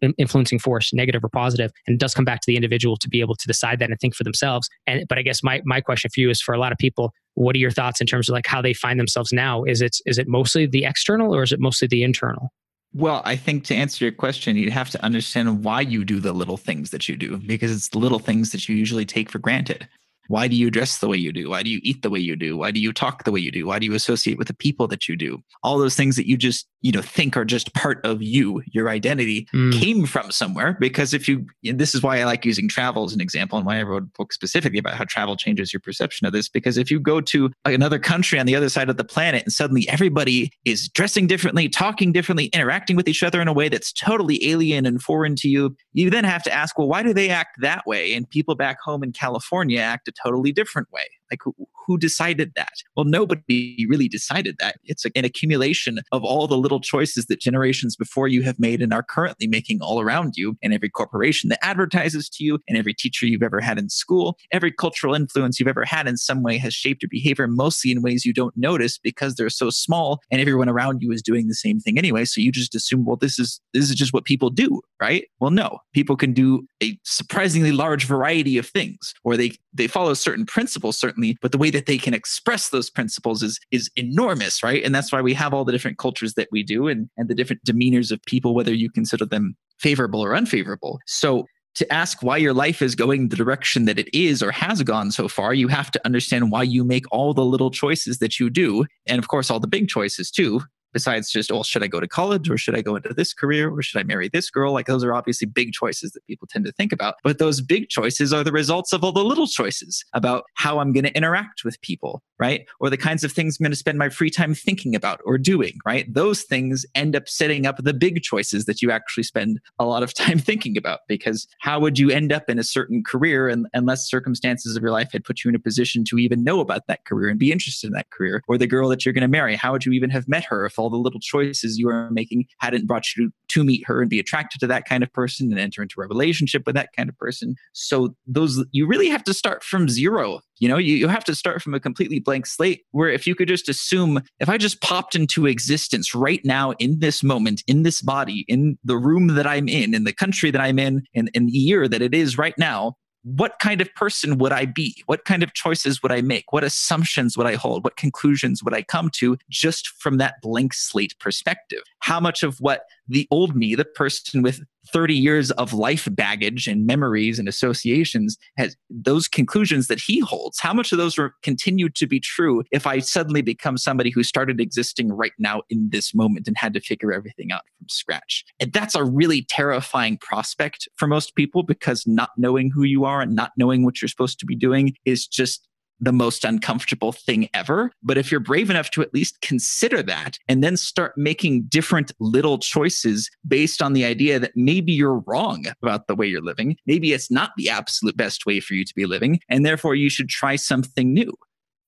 an influencing force negative or positive and it does come back to the individual to be able to decide that and think for themselves. And but i guess my, my question for you is for a lot of people what are your thoughts in terms of like how they find themselves now? Is it is it mostly the external or is it mostly the internal? Well, I think to answer your question, you'd have to understand why you do the little things that you do because it's the little things that you usually take for granted. Why do you dress the way you do? Why do you eat the way you do? Why do you talk the way you do? Why do you associate with the people that you do? All those things that you just, you know, think are just part of you, your identity mm. came from somewhere. Because if you, this is why I like using travel as an example and why I wrote a book specifically about how travel changes your perception of this. Because if you go to another country on the other side of the planet and suddenly everybody is dressing differently, talking differently, interacting with each other in a way that's totally alien and foreign to you, you then have to ask, well, why do they act that way? And people back home in California act a totally different way. Like, who decided that? Well, nobody really decided that. It's an accumulation of all the little choices that generations before you have made and are currently making all around you, and every corporation that advertises to you, and every teacher you've ever had in school, every cultural influence you've ever had in some way has shaped your behavior, mostly in ways you don't notice because they're so small, and everyone around you is doing the same thing anyway. So you just assume, well, this is this is just what people do, right? Well, no, people can do a surprisingly large variety of things, or they they follow certain principles but the way that that they can express those principles is is enormous, right? And that's why we have all the different cultures that we do and, and the different demeanors of people, whether you consider them favorable or unfavorable. So to ask why your life is going the direction that it is or has gone so far, you have to understand why you make all the little choices that you do. And of course, all the big choices too, besides just, oh, should I go to college or should I go into this career or should I marry this girl? Like those are obviously big choices that people tend to think about. But those big choices are the results of all the little choices about how I'm going to interact with people, right? Or the kinds of things I'm going to spend my free time thinking about or doing, right? Those things end up setting up the big choices that you actually spend a lot of (laughs) time thinking about because how would you end up in a certain career and, unless circumstances of your life had put you in a position to even know about that career and be interested in that career or the girl that you're going to marry? How would you even have met her if all the little choices you were making hadn't brought you to, meet her and be attracted to that kind of person and enter into a relationship with that kind of person. So those you really have to start from zero. You know, you, you have to start from a completely blank slate where if you could just assume if I just popped into existence right now in this moment, in this body, in the room that I'm in, in the country that I'm in, in, in the year that it is right now, what kind of person would I be? What kind of choices would I make? What assumptions would I hold? What conclusions would I come to just from that blank slate perspective? How much of what the old me, the person with 30 years of life baggage and memories and associations, has those conclusions that he holds, how much of those are continued to be true if I suddenly become somebody who started existing right now in this moment and had to figure everything out from scratch? And that's a really terrifying prospect for most people because not knowing who you are and not knowing what you're supposed to be doing is just the most uncomfortable thing ever. But if you're brave enough to at least consider that and then start making different little choices based on the idea that maybe you're wrong about the way you're living, maybe it's not the absolute best way for you to be living, and therefore you should try something new.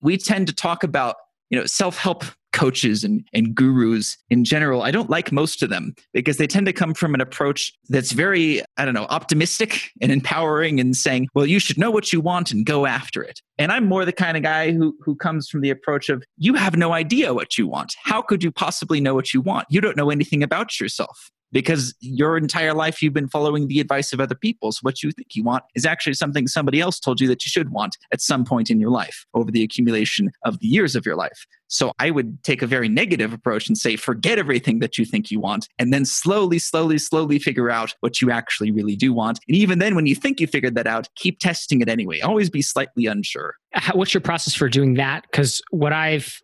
We tend to talk about you know self-help coaches and, and gurus in general, I don't like most of them because they tend to come from an approach that's very, I don't know, optimistic and empowering and saying, well, you should know what you want and go after it. And I'm more the kind of guy who, who comes from the approach of, you have no idea what you want. How could you possibly know what you want? You don't know anything about yourself because your entire life you've been following the advice of other people. So what you think you want is actually something somebody else told you that you should want at some point in your life over the accumulation of the years of your life. So I would take a very negative approach and say, forget everything that you think you want, and then slowly, slowly, slowly figure out what you actually really do want. And even then, when you think you figured that out, keep testing it anyway. Always be slightly unsure. What's your process for doing that? Because what I've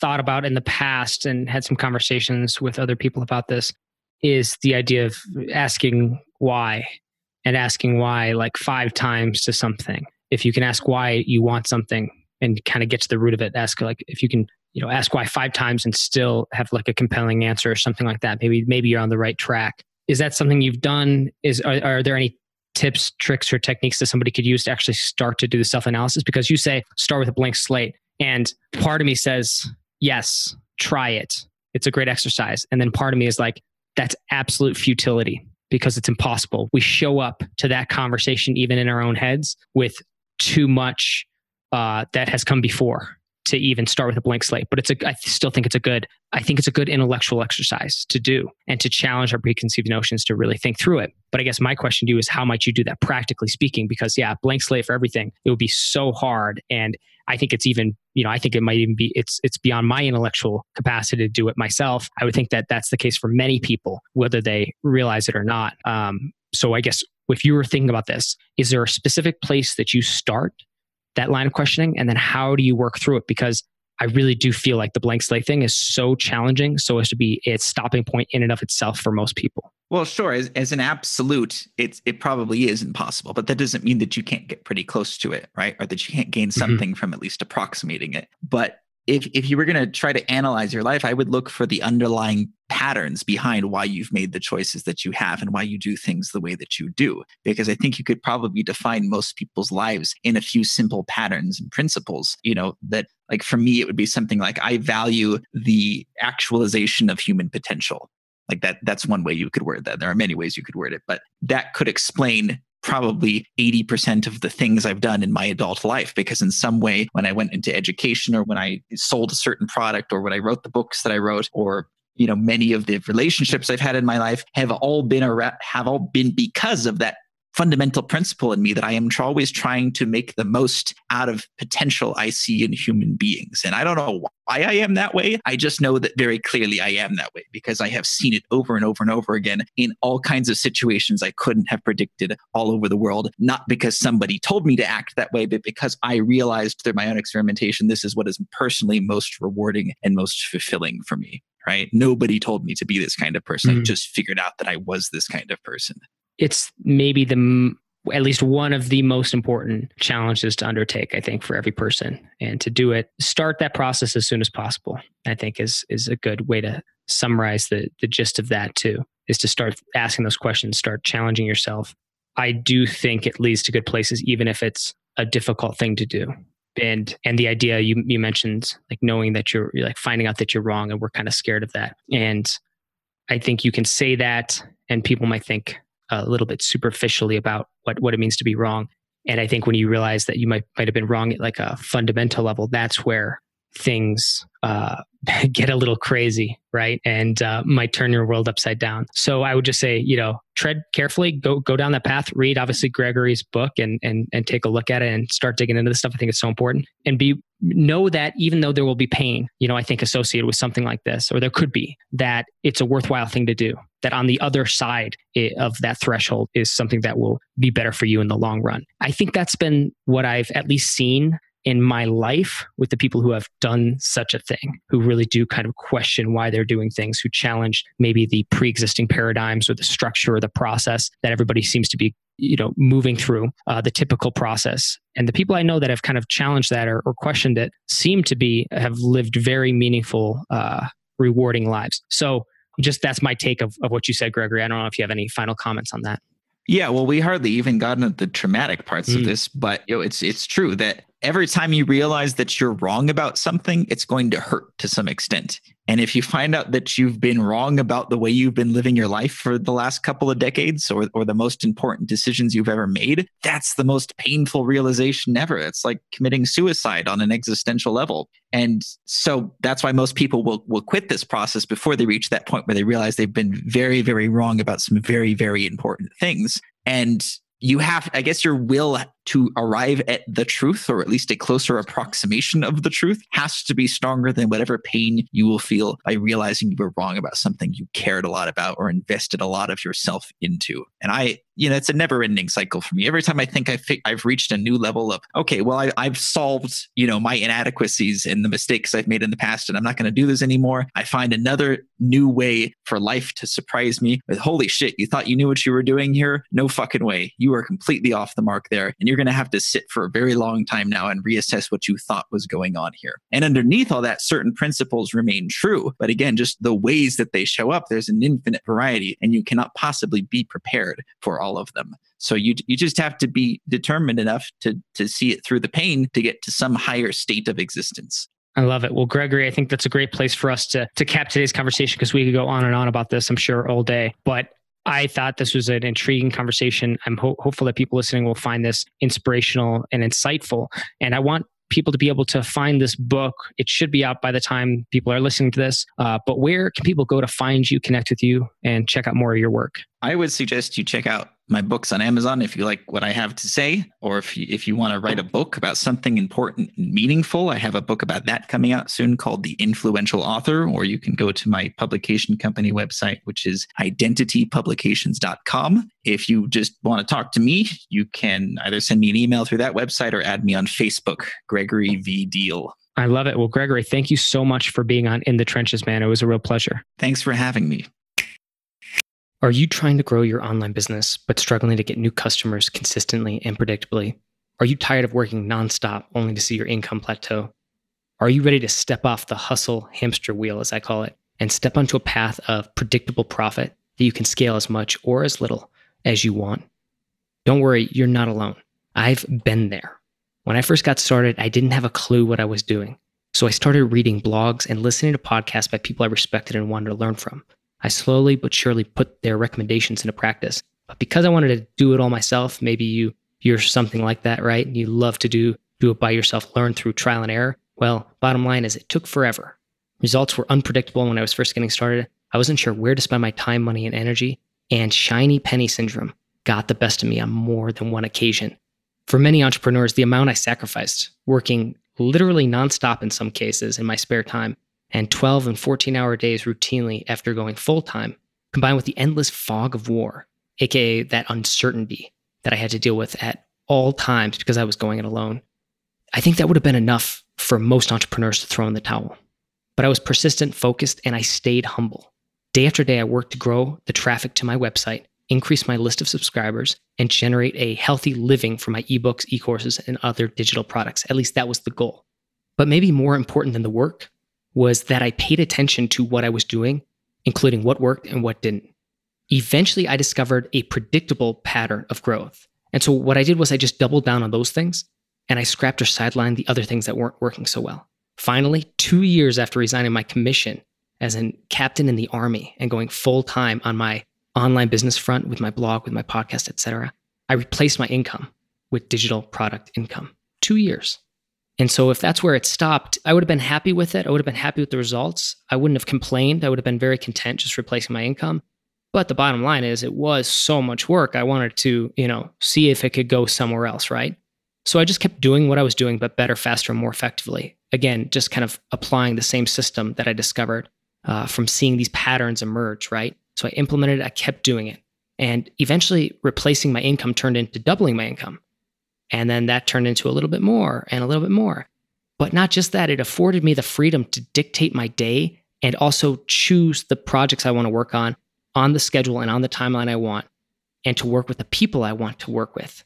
thought about in the past and had some conversations with other people about this is the idea of asking why and asking why like five times to something. If you can ask why you want something and kind of get to the root of it, ask like if you can, you know, ask why five times and still have like a compelling answer or something like that. Maybe maybe you're on the right track. Is that something you've done? Is are, are there any tips, tricks, or techniques that somebody could use to actually start to do the self analysis? Because you say start with a blank slate, and part of me says yes, try it It's a great exercise. And then part of me is like, that's absolute futility because it's impossible. We show up to that conversation, even in our own heads, with too much uh, that has come before to even start with a blank slate. But it's a, I still think it's a good, I think it's a good intellectual exercise to do and to challenge our preconceived notions to really think through it. But I guess my question to you is how might you do that practically speaking? Because yeah, blank slate for everything, it would be so hard. And I think it's even, you know, I think it might even be, it's, it's beyond my intellectual capacity to do it myself. I would think that that's the case for many people, whether they realize it or not. Um, so I guess if you were thinking about this, is there a specific place that you start that line of questioning and then how do you work through it because i really do feel like the blank slate thing is so challenging so as to be its stopping point in and of itself for most people well sure as, as an absolute it's it probably is impossible but that doesn't mean that you can't get pretty close to it right or that you can't gain mm-hmm. something mm-hmm. from at least approximating it but if if you were going to try to analyze your life, I would look for the underlying patterns behind why you've made the choices that you have and why you do things the way that you do. Because I think you could probably define most people's lives in a few simple patterns and principles. You know, that like for me, it would be something like I value the actualization of human potential. Like that, that's one way you could word that. There are many ways you could word it, but that could explain probably 80% of the things I've done in my adult life because in some way when I went into education or when I sold a certain product or when I wrote the books that I wrote or you know many of the relationships I've had in my life have all been a have all been because of that fundamental principle in me that I am always trying to make the most out of potential I see in human beings. And I don't know why I am that way. I just know that very clearly I am that way because I have seen it over and over and over again in all kinds of situations I couldn't have predicted all over the world. Not because somebody told me to act that way, but because I realized through my own experimentation, this is what is personally most rewarding and most fulfilling for me. Right. Nobody told me to be this kind of person. Mm-hmm. I just figured out that I was this kind of person it's maybe the at least one of the most important challenges to undertake i think for every person. And to do it start that process as soon as possible i think is is a good way to summarize the the gist of that too is to start asking those questions start challenging yourself. I do think it leads to good places even if it's a difficult thing to do. And and the idea you you mentioned like knowing that you're, you're like finding out that you're wrong and we're kind of scared of that. And i think you can say that and people might think a little bit superficially about what, what it means to be wrong. And I think when you realize that you might might have been wrong at like a fundamental level, that's where things uh, (laughs) get a little crazy, right? And uh, might turn your world upside down. So I would just say, you know, tread carefully, go go down that path, read obviously Gregory's book, and and and take a look at it and start digging into this stuff. I think it's so important, and be know that even though there will be pain, you know, I think associated with something like this, or there could be, that it's a worthwhile thing to do. That on the other side of that threshold is something that will be better for you in the long run. I think that's been what I've at least seen in my life with the people who have done such a thing, who really do kind of question why they're doing things, who challenge maybe the pre existing paradigms or the structure or the process that everybody seems to be you know moving through uh, the typical process. And the people i know that have kind of challenged that or, or questioned it seem to be have lived very meaningful uh, rewarding lives. So just that's my take of, of what you said gregory. I don't know if you have any final comments on that. Yeah, well, we hardly even got into the traumatic parts mm. of this, but you know, it's it's true that every time you realize that you're wrong about something, it's going to hurt to some extent. And if you find out that you've been wrong about the way you've been living your life for the last couple of decades or, or the most important decisions you've ever made, that's the most painful realization ever. It's like committing suicide on an existential level. And so that's why most people will, will quit this process before they reach that point where they realize they've been very, very wrong about some very, very important things. And you have, I guess, your will to arrive at the truth, or at least a closer approximation of the truth, has to be stronger than whatever pain you will feel by realizing you were wrong about something you cared a lot about or invested a lot of yourself into. And I, you know, it's a never ending cycle for me. Every time I think I've, I've reached a new level of, okay, well, I, I've solved, you know, my inadequacies and the mistakes I've made in the past, and I'm not going to do this anymore. I find another new way for life to surprise me with, holy shit, you thought you knew what you were doing here? No fucking way. You are completely off the mark there. And you're going to have to sit for a very long time now and reassess what you thought was going on here. And underneath all that, certain principles remain true. But again, just the ways that they show up, there's an infinite variety, and you cannot possibly be prepared for all of them. So you you just have to be determined enough to to see it through the pain to get to some higher state of existence. I love it. Well, Gregory, I think that's a great place for us to to cap today's conversation because we could go on and on about this, I'm sure, all day. But I thought this was an intriguing conversation. I'm ho- hopeful that people listening will find this inspirational and insightful. And I want people to be able to find this book. It should be out by the time people are listening to this. Uh, but where can people go to find you, connect with you, and check out more of your work? I would suggest you check out my books on Amazon if you like what I have to say, or if you, if you want to write a book about something important and meaningful. I have a book about that coming out soon called The Influential Author, or you can go to my publication company website, which is identitypublications.com. If you just want to talk to me, you can either send me an email through that website or add me on Facebook, Gregory V. Diehl. I love it. Well, Gregory, thank you so much for being on In the Trenches, man. It was a real pleasure. Thanks for having me. Are you trying to grow your online business but struggling to get new customers consistently and predictably? Are you tired of working nonstop only to see your income plateau? Are you ready to step off the hustle hamster wheel, as I call it, and step onto a path of predictable profit that you can scale as much or as little as you want? Don't worry, you're not alone. I've been there. When I first got started, I didn't have a clue what I was doing. So I started reading blogs and listening to podcasts by people I respected and wanted to learn from. I slowly but surely put their recommendations into practice. But because I wanted to do it all myself, maybe you you're something like that, right? And you love to do do it by yourself, learn through trial and error. Well, bottom line is it took forever. Results were unpredictable when I was first getting started. I wasn't sure where to spend my time, money, and energy, and shiny penny syndrome got the best of me on more than one occasion. For many entrepreneurs, the amount I sacrificed, working literally nonstop in some cases in my spare time, and 12 and 14 hour days routinely after going full time, combined with the endless fog of war, aka that uncertainty that I had to deal with at all times because I was going it alone. I think that would have been enough for most entrepreneurs to throw in the towel. But I was persistent, focused, and I stayed humble. Day after day, I worked to grow the traffic to my website, increase my list of subscribers, and generate a healthy living for my ebooks, e courses, and other digital products. At least that was the goal. But maybe more important than the work was that I paid attention to what I was doing, including what worked and what didn't. Eventually, I discovered a predictable pattern of growth. And so, what I did was I just doubled down on those things and I scrapped or sidelined the other things that weren't working so well. Finally, two years after resigning my commission as a captain in the army and going full time on my online business front with my blog, with my podcast, etc., I replaced my income with digital product income. Two years. And so if that's where it stopped, I would have been happy with it. I would have been happy with the results. I wouldn't have complained. I would have been very content just replacing my income. But the bottom line is it was so much work. I wanted to, you know, see if it could go somewhere else, right? So I just kept doing what I was doing, but better, faster, more effectively. Again, just kind of applying the same system that I discovered uh, from seeing these patterns emerge, right? So I implemented it, I kept doing it. And eventually, replacing my income turned into doubling my income. And then that turned into a little bit more and a little bit more. But not just that, it afforded me the freedom to dictate my day and also choose the projects I want to work on on the schedule and on the timeline I want, and to work with the people I want to work with.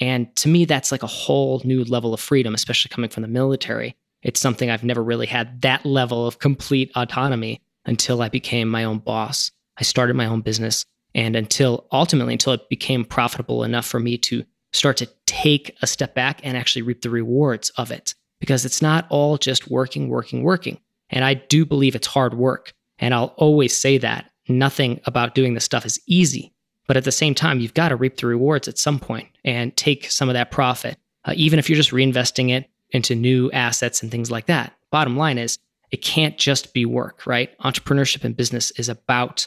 And to me, that's like a whole new level of freedom, especially coming from the military. It's something I've never really had that level of complete autonomy until I became my own boss. I started my own business and until ultimately until it became profitable enough for me to start to take a step back and actually reap the rewards of it because it's not all just working, working, working. And I do believe it's hard work. And I'll always say that nothing about doing this stuff is easy. But at the same time, you've got to reap the rewards at some point and take some of that profit, uh, even if you're just reinvesting it into new assets and things like that. Bottom line is, it can't just be work, right? Entrepreneurship and business is about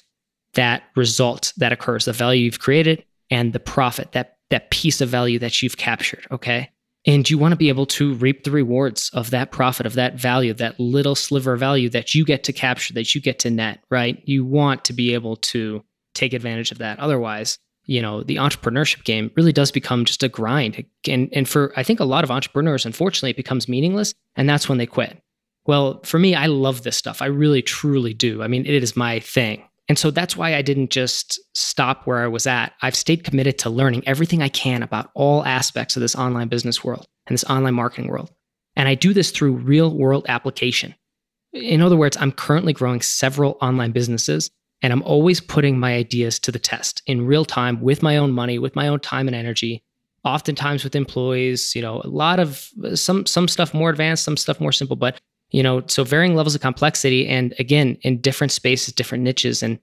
that result that occurs, the value you've created and the profit, that that piece of value that you've captured. Okay. And you want to be able to reap the rewards of that profit, of that value, that little sliver of value that you get to capture, that you get to net, right? You want to be able to take advantage of that. Otherwise, you know, the entrepreneurship game really does become just a grind. And, and for, I think a lot of entrepreneurs, unfortunately, it becomes meaningless. And that's when they quit. Well, for me, I love this stuff. I really, truly do. I mean, it is my thing. And so that's why I didn't just stop where I was at. I've stayed committed to learning everything I can about all aspects of this online business world and this online marketing world. And I do this through real world application. In other words, I'm currently growing several online businesses and I'm always putting my ideas to the test in real time with my own money, with my own time and energy, oftentimes with employees, you know, a lot of some some stuff more advanced, some stuff more simple, but You know, so varying levels of complexity and again, in different spaces, different niches. And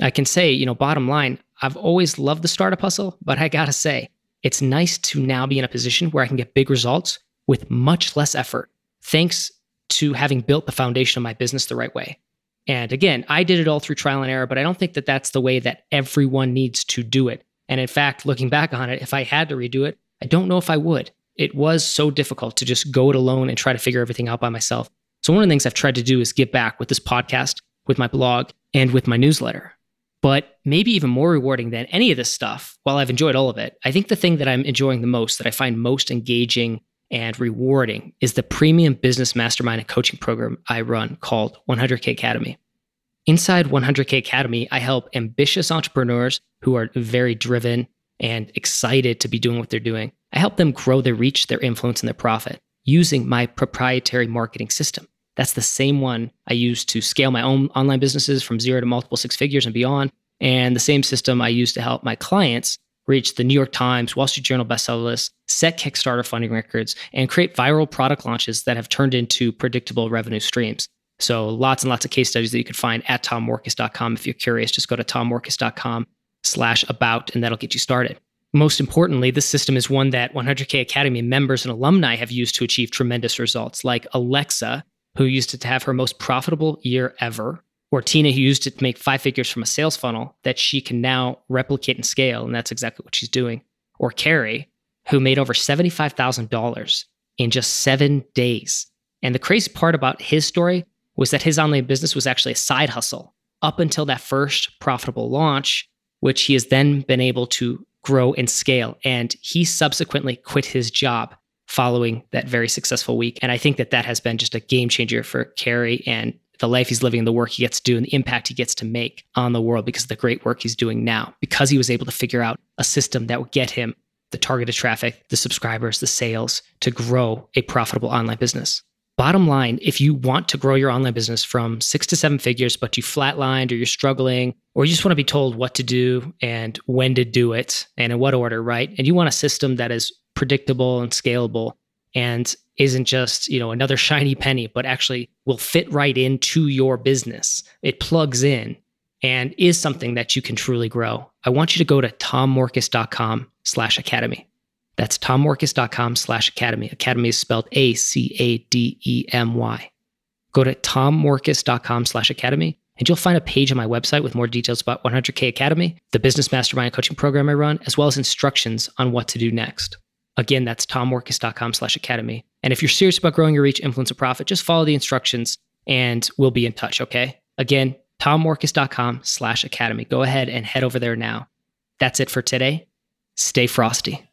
I can say, you know, bottom line, I've always loved the startup hustle, but I gotta say, it's nice to now be in a position where I can get big results with much less effort, thanks to having built the foundation of my business the right way. And again, I did it all through trial and error, but I don't think that that's the way that everyone needs to do it. And in fact, looking back on it, if I had to redo it, I don't know if I would. It was so difficult to just go it alone and try to figure everything out by myself. So, one of the things I've tried to do is give back with this podcast, with my blog, and with my newsletter. But maybe even more rewarding than any of this stuff, while I've enjoyed all of it, I think the thing that I'm enjoying the most, that I find most engaging and rewarding, is the premium business mastermind and coaching program I run called 100K Academy. Inside 100K Academy, I help ambitious entrepreneurs who are very driven and excited to be doing what they're doing. I help them grow their reach, their influence, and their profit using my proprietary marketing system. That's the same one I use to scale my own online businesses from zero to multiple six figures and beyond. And the same system I use to help my clients reach the New York Times, Wall Street Journal bestseller list, set Kickstarter funding records, and create viral product launches that have turned into predictable revenue streams. So lots and lots of case studies that you can find at tommorkes.com. If you're curious, just go to tommorkes.com slash about, and that'll get you started. Most importantly, this system is one that 100K Academy members and alumni have used to achieve tremendous results, like Alexa, who used it to have her most profitable year ever, or Tina, who used it to make five figures from a sales funnel that she can now replicate and scale. And that's exactly what she's doing. Or Carrie, who made over $75,000 in just seven days. And the crazy part about his story was that his online business was actually a side hustle up until that first profitable launch, which he has then been able to grow and scale. And he subsequently quit his job following that very successful week. And I think that that has been just a game changer for Carrie and the life he's living, the work he gets to do, and the impact he gets to make on the world because of the great work he's doing now, because he was able to figure out a system that would get him the targeted traffic, the subscribers, the sales to grow a profitable online business. Bottom line, if you want to grow your online business from six to seven figures, but you flatlined or you're struggling, or you just want to be told what to do and when to do it and in what order, right? And you want a system that is predictable and scalable and isn't just, you know, another (laughs) shiny penny, but actually will fit right into your business. It plugs in and is something that you can truly grow. I want you to go to tommorkes.com slash academy. That's tommorkes.com slash academy. Academy is spelled A C A D E M Y. Go to tommorkes.com slash academy and you'll find a page on my website with more details about 100K Academy, the business mastermind coaching program I run, as well as instructions on what to do next. Again, that's tommorkes.com slash academy. And if you're serious about growing your reach, influence, and profit, just follow the instructions and we'll be in touch, okay? Again, tommorkes.com slash academy. Go ahead and head over there now. That's it for today. Stay frosty.